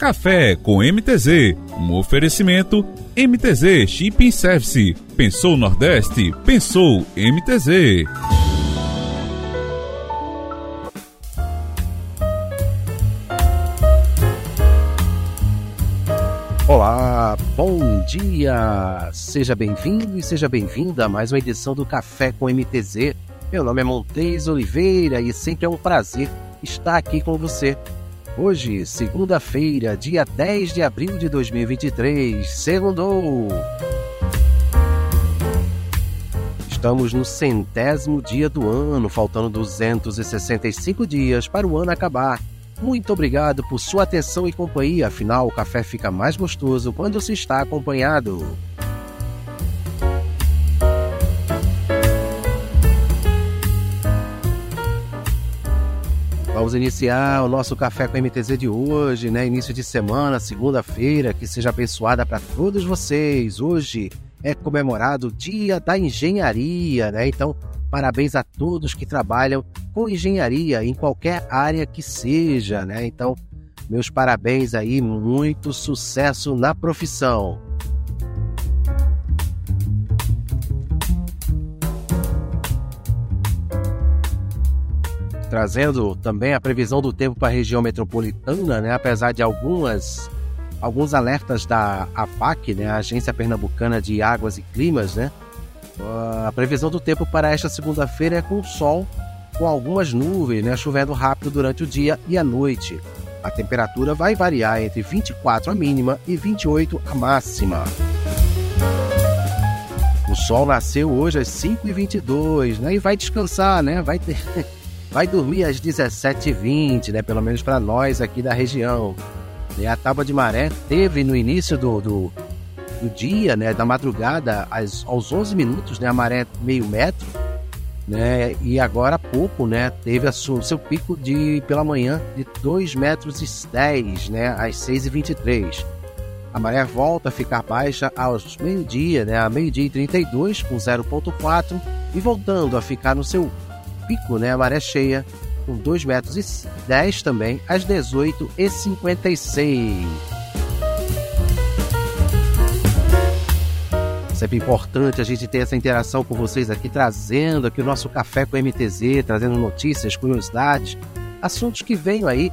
Café com MTZ, um oferecimento MTZ Shipping Service. Pensou Nordeste? Pensou MTZ. Olá, bom dia! Seja bem-vindo e seja bem-vinda a mais uma edição do Café com MTZ. Meu nome é Montes Oliveira e sempre é um prazer estar aqui com você. Hoje, segunda-feira, dia 10 de abril de 2023, segundou! Estamos no centésimo dia do ano, faltando 265 dias para o ano acabar. Muito obrigado por sua atenção e companhia, afinal, o café fica mais gostoso quando se está acompanhado. Vamos iniciar o nosso Café com MTZ de hoje, né? Início de semana, segunda-feira, que seja abençoada para todos vocês. Hoje é comemorado o Dia da Engenharia, né? Então, parabéns a todos que trabalham com engenharia em qualquer área que seja, né? Então, meus parabéns aí, muito sucesso na profissão. Trazendo também a previsão do tempo para a região metropolitana, né? apesar de algumas alguns alertas da APAC, né? a Agência Pernambucana de Águas e Climas, né? A previsão do tempo para esta segunda-feira é com sol, com algumas nuvens, né? chovendo rápido durante o dia e a noite. A temperatura vai variar entre 24 a mínima e 28 a máxima. O sol nasceu hoje às 5h22, né? E vai descansar, né? Vai ter vai dormir às 17h20, né? Pelo menos para nós aqui da região. E a tábua de maré teve no início do, do, do dia, né? Da madrugada, às, aos 11 minutos, né? A maré meio metro, né? E agora há pouco, né? Teve o seu pico de pela manhã de 2 metros e 10, né? Às 6h23. A maré volta a ficar baixa aos meio-dia, né? A meio-dia e 32 com 0.4 e voltando a ficar no seu pico, né, a maré cheia, com 2 metros e 10 também, às 18 e 56. Sempre importante a gente ter essa interação com vocês aqui, trazendo aqui o nosso café com MTZ, trazendo notícias, curiosidades, assuntos que venham aí,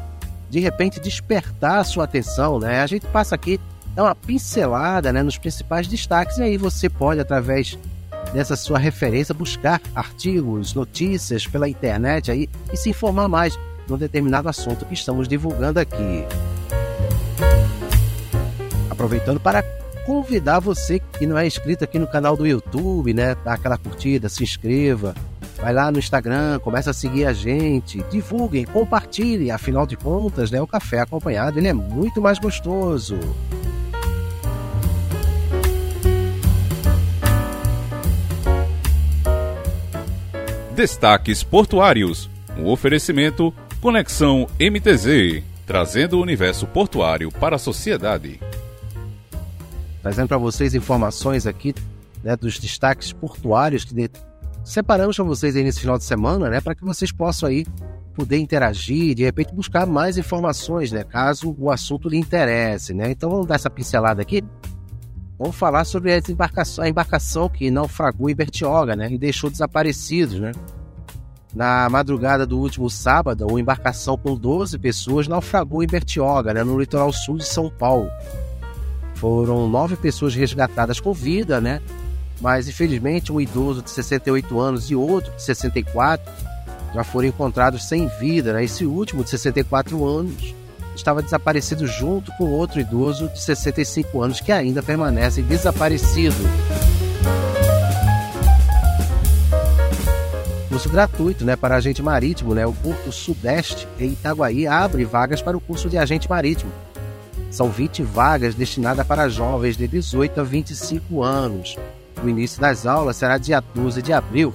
de repente, despertar a sua atenção, né? A gente passa aqui, dá uma pincelada né, nos principais destaques, e aí você pode, através dessa sua referência, buscar artigos, notícias pela internet aí e se informar mais num determinado assunto que estamos divulgando aqui. Aproveitando para convidar você que não é inscrito aqui no canal do YouTube, né? Dá aquela curtida, se inscreva, vai lá no Instagram, começa a seguir a gente, divulguem, compartilhem, afinal de contas, né? O café acompanhado ele é muito mais gostoso. Destaques Portuários. Um oferecimento Conexão MTZ, trazendo o universo portuário para a sociedade. Trazendo para vocês informações aqui né, dos destaques portuários que separamos para vocês aí nesse final de semana, né, para que vocês possam aí poder interagir, de repente buscar mais informações, né, caso o assunto lhe interesse, né? Então vamos dar essa pincelada aqui Vamos falar sobre a embarcação, a embarcação que naufragou em Bertioga, né? E deixou desaparecidos, né? Na madrugada do último sábado, uma embarcação com 12 pessoas naufragou em Bertioga, né? no litoral sul de São Paulo. Foram nove pessoas resgatadas com vida, né? Mas infelizmente um idoso de 68 anos e outro de 64 já foram encontrados sem vida. Né? Esse último de 64 anos estava desaparecido junto com outro idoso de 65 anos que ainda permanece desaparecido. Curso gratuito né, para agente marítimo, né, o Porto Sudeste em Itaguaí abre vagas para o curso de agente marítimo. São 20 vagas destinadas para jovens de 18 a 25 anos. O início das aulas será dia 12 de abril,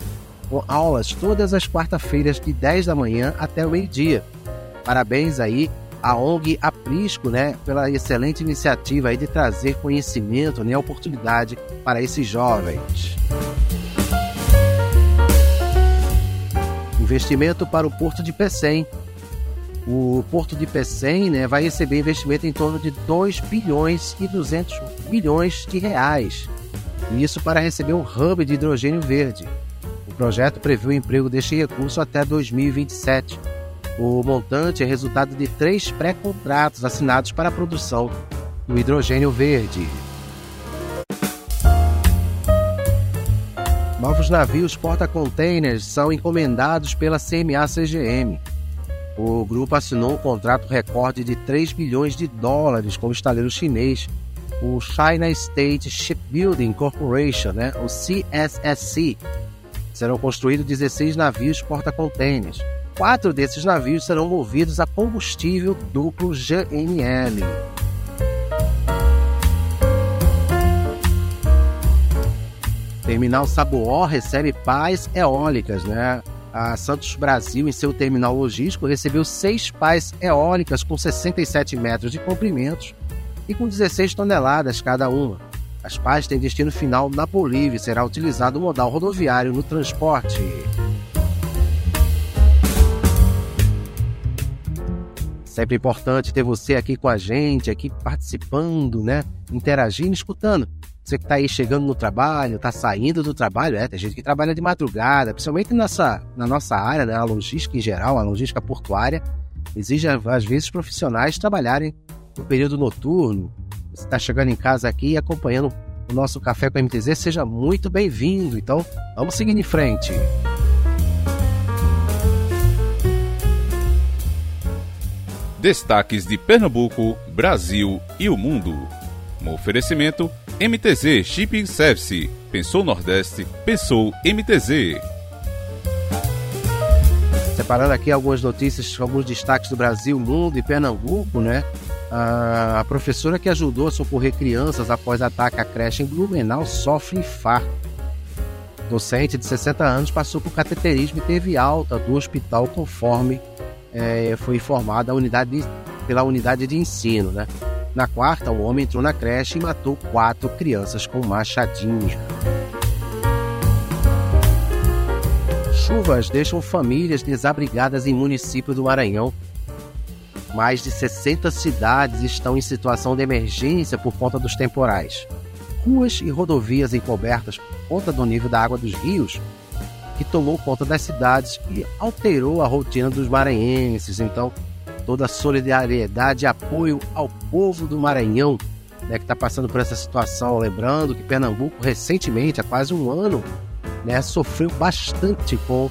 com aulas todas as quarta-feiras de 10 da manhã até o meio-dia. Parabéns aí a ONG Aprisco, né, pela excelente iniciativa aí de trazer conhecimento, né, oportunidade para esses jovens. Investimento para o Porto de Pecém. O porto de Pecém né, vai receber investimento em torno de 2 bilhões e 200 milhões de reais. Isso para receber um hub de hidrogênio verde. O projeto prevê o emprego deste recurso até 2027. O montante é resultado de três pré-contratos assinados para a produção do hidrogênio verde. Novos navios porta-containers são encomendados pela CMA-CGM. O grupo assinou um contrato recorde de 3 bilhões de dólares com o estaleiro chinês, o China State Shipbuilding Corporation, né, o CSSC. Serão construídos 16 navios porta-containers. Quatro desses navios serão movidos a combustível duplo GNL. Terminal Saboó recebe pás eólicas, né? A Santos Brasil, em seu terminal logístico, recebeu seis pás eólicas com 67 metros de comprimentos e com 16 toneladas cada uma. As pás têm destino final na Bolívia e será utilizado o modal rodoviário no transporte. Sempre importante ter você aqui com a gente, aqui participando, né? Interagindo, escutando. Você que está aí chegando no trabalho, está saindo do trabalho, é, tem gente que trabalha de madrugada, principalmente nessa, na nossa área, né, a logística em geral, a logística portuária, exige às vezes profissionais trabalharem no período noturno. Você está chegando em casa aqui e acompanhando o nosso Café com a MTZ, seja muito bem-vindo. Então, vamos seguir em frente. Destaques de Pernambuco, Brasil e o mundo. Um oferecimento MTZ Shipping Service. Pensou Nordeste, pensou MTZ. Separando aqui algumas notícias, alguns destaques do Brasil, mundo e Pernambuco, né? A professora que ajudou a socorrer crianças após ataque à creche em Blumenau sofre infarto. Docente de 60 anos passou por cateterismo e teve alta do hospital conforme é, foi informada unidade, pela unidade de ensino, né? Na quarta, o homem entrou na creche e matou quatro crianças com machadinho. Chuvas deixam famílias desabrigadas em município do Maranhão. Mais de 60 cidades estão em situação de emergência por conta dos temporais. Ruas e rodovias encobertas por conta do nível da água dos rios, que tomou conta das cidades e alterou a rotina dos maranhenses. Então, toda a solidariedade e apoio ao povo do Maranhão, né, que está passando por essa situação. Lembrando que Pernambuco, recentemente, há quase um ano, né, sofreu bastante com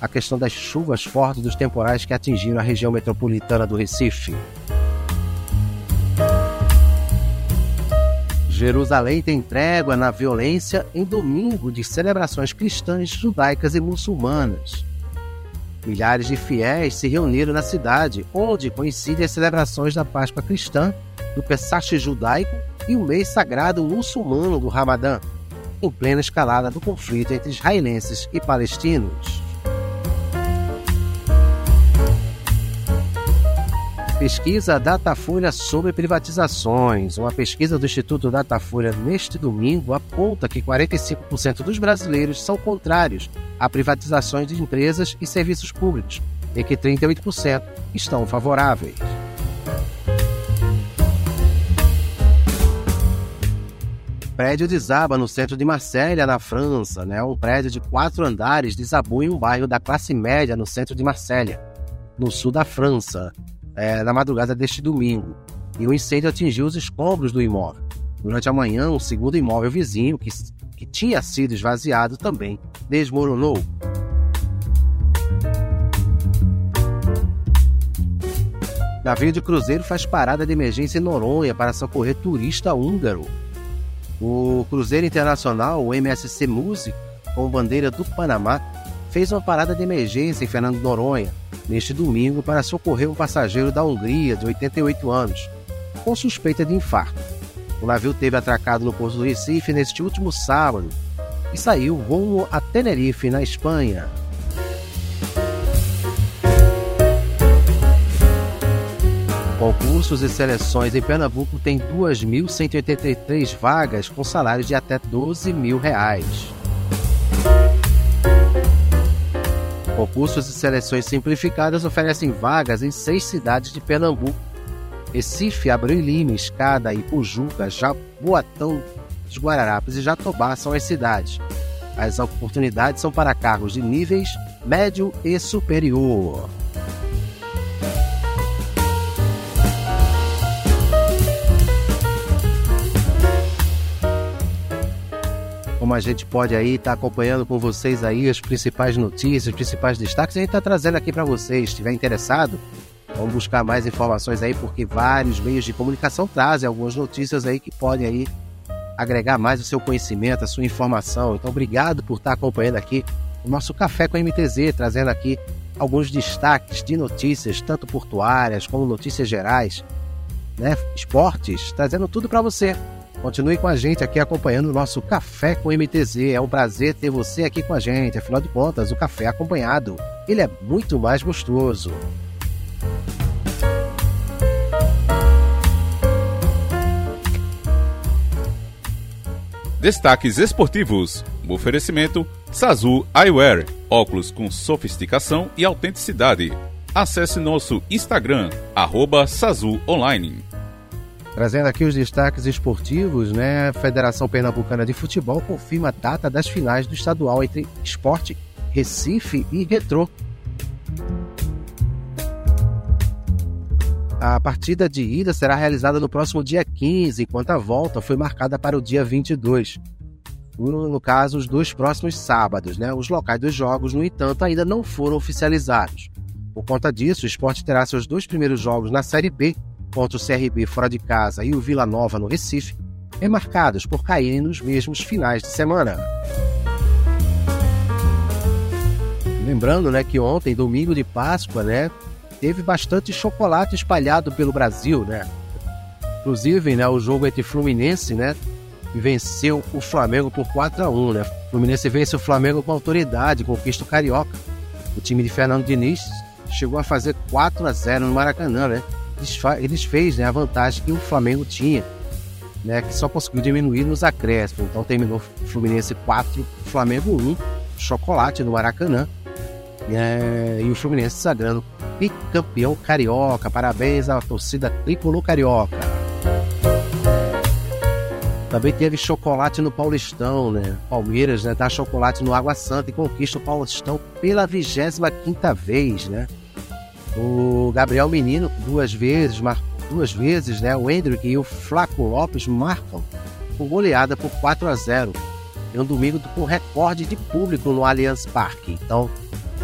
a questão das chuvas fortes dos temporais que atingiram a região metropolitana do Recife. Jerusalém tem trégua na violência em domingo de celebrações cristãs, judaicas e muçulmanas. Milhares de fiéis se reuniram na cidade, onde coincidem as celebrações da Páscoa cristã, do Pesach judaico e o mês sagrado muçulmano do Ramadã, em plena escalada do conflito entre israelenses e palestinos. Pesquisa Datafolha sobre privatizações. Uma pesquisa do Instituto Datafolha neste domingo aponta que 45% dos brasileiros são contrários a privatizações de empresas e serviços públicos e que 38% estão favoráveis. prédio desaba no centro de Marsella, na França. Né? Um prédio de quatro andares desabou em um bairro da classe média no centro de Marsella, no sul da França é, na madrugada deste domingo, e o incêndio atingiu os escombros do imóvel. Durante a manhã, um segundo imóvel vizinho, que, que tinha sido esvaziado, também desmoronou. Navio de cruzeiro faz parada de emergência em Noronha para socorrer turista húngaro. O cruzeiro internacional, o MSC Music, com bandeira do Panamá, fez uma parada de emergência em Fernando Noronha, neste domingo para socorrer um passageiro da Hungria de 88 anos, com suspeita de infarto. O navio teve atracado no Porto do Recife neste último sábado e saiu rumo a Tenerife, na Espanha. Concursos e seleções em Pernambuco têm 2.183 vagas com salários de até 12 mil reais. Concursos e seleções simplificadas oferecem vagas em seis cidades de Pernambuco. Recife, Abreu Lima, Escada, Ipujuca, Jaboatão dos Guararapes e Jatobá são as cidades. As oportunidades são para cargos de níveis médio e superior. Como a gente pode aí estar tá acompanhando com vocês aí as principais notícias, os principais destaques, a gente está trazendo aqui para vocês. Se estiver interessado, vamos buscar mais informações aí, porque vários meios de comunicação trazem algumas notícias aí que podem aí agregar mais o seu conhecimento, a sua informação. Então, obrigado por estar tá acompanhando aqui o nosso Café com MTZ, trazendo aqui alguns destaques de notícias, tanto portuárias como notícias gerais, né, esportes, trazendo tudo para você. Continue com a gente aqui acompanhando o nosso Café com MTZ. É um prazer ter você aqui com a gente. Afinal de contas, o café acompanhado, ele é muito mais gostoso. Destaques esportivos. O oferecimento Sazu Eyewear, óculos com sofisticação e autenticidade. Acesse nosso Instagram, arroba Sazu Online. Trazendo aqui os destaques esportivos, né? A Federação Pernambucana de Futebol confirma a data das finais do estadual entre Esporte Recife e Retrô. A partida de ida será realizada no próximo dia 15, enquanto a volta foi marcada para o dia 22. No caso, os dois próximos sábados, né? Os locais dos jogos, no entanto, ainda não foram oficializados. Por conta disso, o esporte terá seus dois primeiros jogos na Série B contra o CRB fora de casa e o Vila Nova no Recife, remarcados por caírem nos mesmos finais de semana. Lembrando, né, que ontem, domingo de Páscoa, né, teve bastante chocolate espalhado pelo Brasil, né? Inclusive, né, o jogo entre Fluminense, né, venceu o Flamengo por 4 a 1, né? Fluminense vence o Flamengo com autoridade, conquista o Carioca. O time de Fernando Diniz chegou a fazer 4 a 0 no Maracanã, né? Eles né, a vantagem que o Flamengo tinha, né, que só conseguiu diminuir nos acréscimos. Então terminou Fluminense 4, Flamengo 1, chocolate no Maracanã. É, e o Fluminense sagrando bicampeão carioca. Parabéns à torcida tricolor carioca. Também teve chocolate no Paulistão, né? Palmeiras né, dá chocolate no Água Santa e conquista o Paulistão pela 25 quinta vez, né? O Gabriel Menino, duas vezes, duas vezes, né? O Hendrick e o Flaco Lopes marcam com goleada por 4 a 0 em um domingo com recorde de público no Allianz Parque. Então,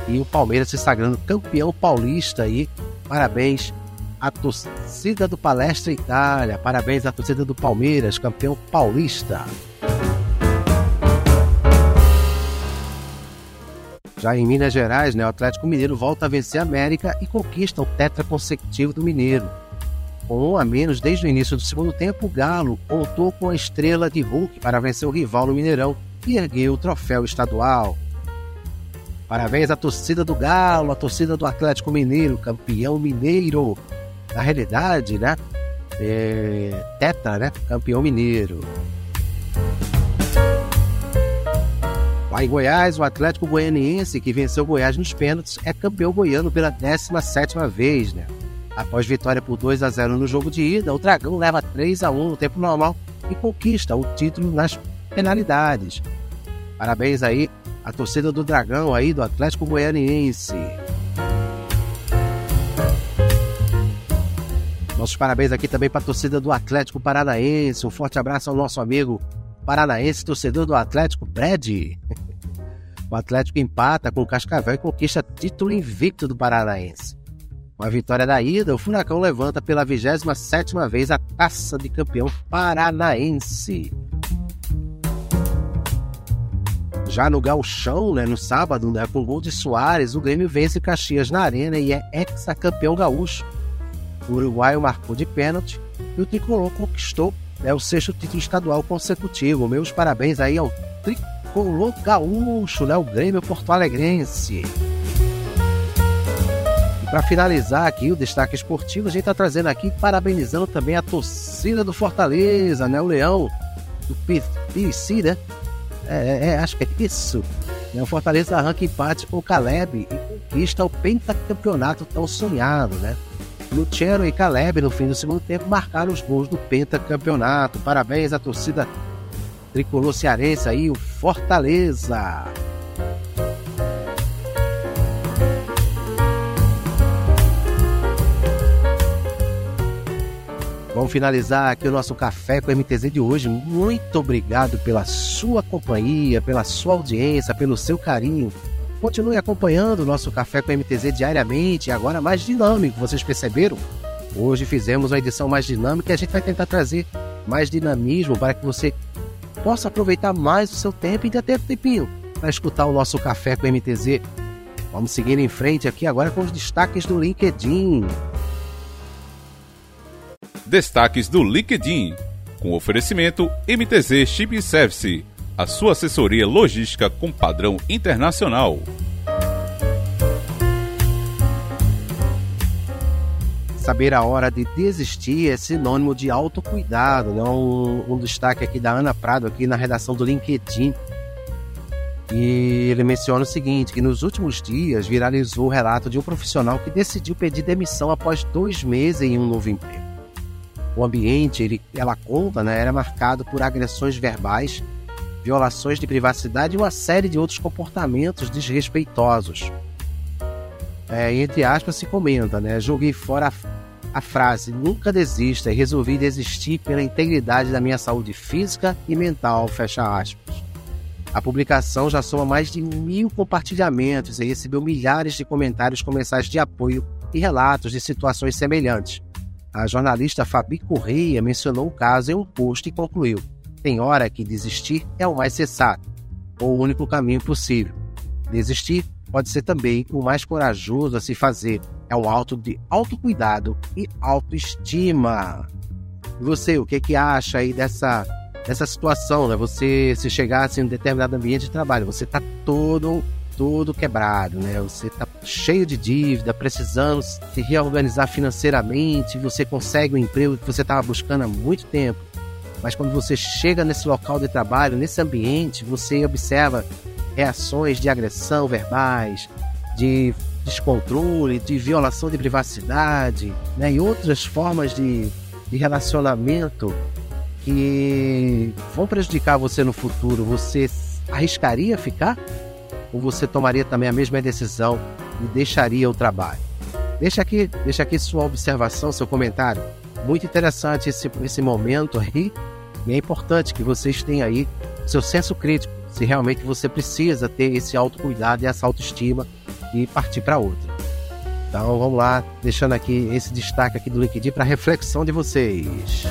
e o Palmeiras se sagrando campeão paulista aí. Parabéns à torcida do Palestra Itália. Parabéns à torcida do Palmeiras, campeão paulista. Já em Minas Gerais, né, o Atlético Mineiro volta a vencer a América e conquista o tetra consecutivo do Mineiro. Com um a menos desde o início do segundo tempo, o Galo contou com a estrela de Hulk para vencer o rival no Mineirão e ergueu o troféu estadual. Parabéns à torcida do Galo, à torcida do Atlético Mineiro, campeão mineiro. Na realidade, né? É, tetra, né? Campeão mineiro. Lá em Goiás, o Atlético Goianiense, que venceu Goiás nos pênaltis, é campeão goiano pela 17 vez, né? Após vitória por 2 a 0 no jogo de ida, o Dragão leva 3 a 1 no tempo normal e conquista o título nas penalidades. Parabéns aí à torcida do Dragão aí do Atlético Goianiense. Nossos parabéns aqui também para a torcida do Atlético Paranaense. Um forte abraço ao nosso amigo paranaense, torcedor do Atlético, Brad. O Atlético empata com o Cascavel e conquista título invicto do Paranaense. Com a vitória da ida, o Furacão levanta pela 27 vez a taça de campeão paranaense. Já no Gauchão, né, no sábado, né, com gol de Soares, o Grêmio vence Caxias na Arena e é ex-campeão gaúcho. O uruguaio marcou de pênalti e o tricolor conquistou né, o sexto título estadual consecutivo. Meus parabéns aí ao tricolor tricolor gaúcho, né? O Grêmio Porto Alegrense. E para finalizar aqui o destaque esportivo, a gente está trazendo aqui, parabenizando também a torcida do Fortaleza, né? O Leão do PC, né? É, é, é, acho que é isso. Né? O Fortaleza arranca empate com o Caleb e conquista o pentacampeonato tão sonhado, né? Luciano e Caleb, no fim do segundo tempo, marcaram os gols do pentacampeonato. Parabéns à torcida tricolor cearense aí, o Fortaleza. Vamos finalizar aqui o nosso café com o MTZ de hoje. Muito obrigado pela sua companhia, pela sua audiência, pelo seu carinho. Continue acompanhando o nosso café com o MTZ diariamente, agora mais dinâmico, vocês perceberam? Hoje fizemos uma edição mais dinâmica e a gente vai tentar trazer mais dinamismo para que você possa aproveitar mais o seu tempo e ainda ter tempinho para escutar o nosso café com MTZ. Vamos seguir em frente aqui agora com os destaques do LinkedIn. Destaques do LinkedIn. Com oferecimento MTZ Shipping Service. A sua assessoria logística com padrão internacional. Saber a hora de desistir é sinônimo de autocuidado. Né? Um, um destaque aqui da Ana Prado, aqui na redação do LinkedIn. E ele menciona o seguinte: que nos últimos dias viralizou o relato de um profissional que decidiu pedir demissão após dois meses em um novo emprego o ambiente, ele, ela conta, né, era marcado por agressões verbais, violações de privacidade e uma série de outros comportamentos desrespeitosos. É, entre aspas, se comenta, né? Joguei fora a, a frase nunca desista e resolvi desistir pela integridade da minha saúde física e mental, fecha aspas. A publicação já soma mais de mil compartilhamentos e recebeu milhares de comentários com mensagens de apoio e relatos de situações semelhantes. A jornalista Fabi Correia mencionou o caso em um post e concluiu: tem hora que desistir é o mais sensato, ou o único caminho possível. Desistir pode ser também o mais corajoso a se fazer. É alto de autocuidado e autoestima. E você, o que, que acha aí dessa, dessa situação? Né? Você, se chegasse em um determinado ambiente de trabalho, você está todo todo quebrado, né? Você tá cheio de dívida, precisando se reorganizar financeiramente, você consegue um emprego que você estava buscando há muito tempo. Mas quando você chega nesse local de trabalho, nesse ambiente, você observa reações de agressão verbais, de descontrole, de violação de privacidade, né? E outras formas de, de relacionamento que vão prejudicar você no futuro. Você arriscaria ficar? ou você tomaria também a mesma decisão e deixaria o trabalho? Deixa aqui, deixa aqui sua observação, seu comentário. Muito interessante esse, esse momento aí. E é importante que vocês tenham aí seu senso crítico, se realmente você precisa ter esse autocuidado e essa autoestima e partir para outra. Então vamos lá, deixando aqui esse destaque aqui do LinkedIn para reflexão de vocês.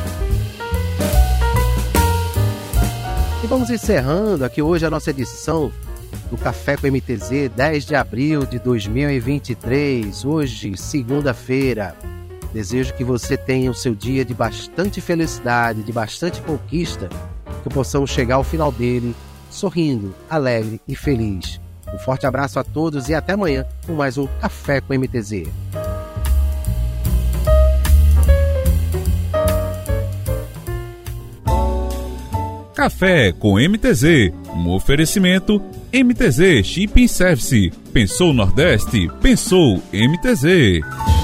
E vamos encerrando aqui hoje a nossa edição do Café com MTZ, 10 de abril de 2023, hoje, segunda-feira. Desejo que você tenha o seu dia de bastante felicidade, de bastante conquista, que possamos chegar ao final dele sorrindo, alegre e feliz. Um forte abraço a todos e até amanhã com mais um Café com MTZ. Café com MTZ, um oferecimento MTZ Shipping Service. Pensou Nordeste? Pensou MTZ.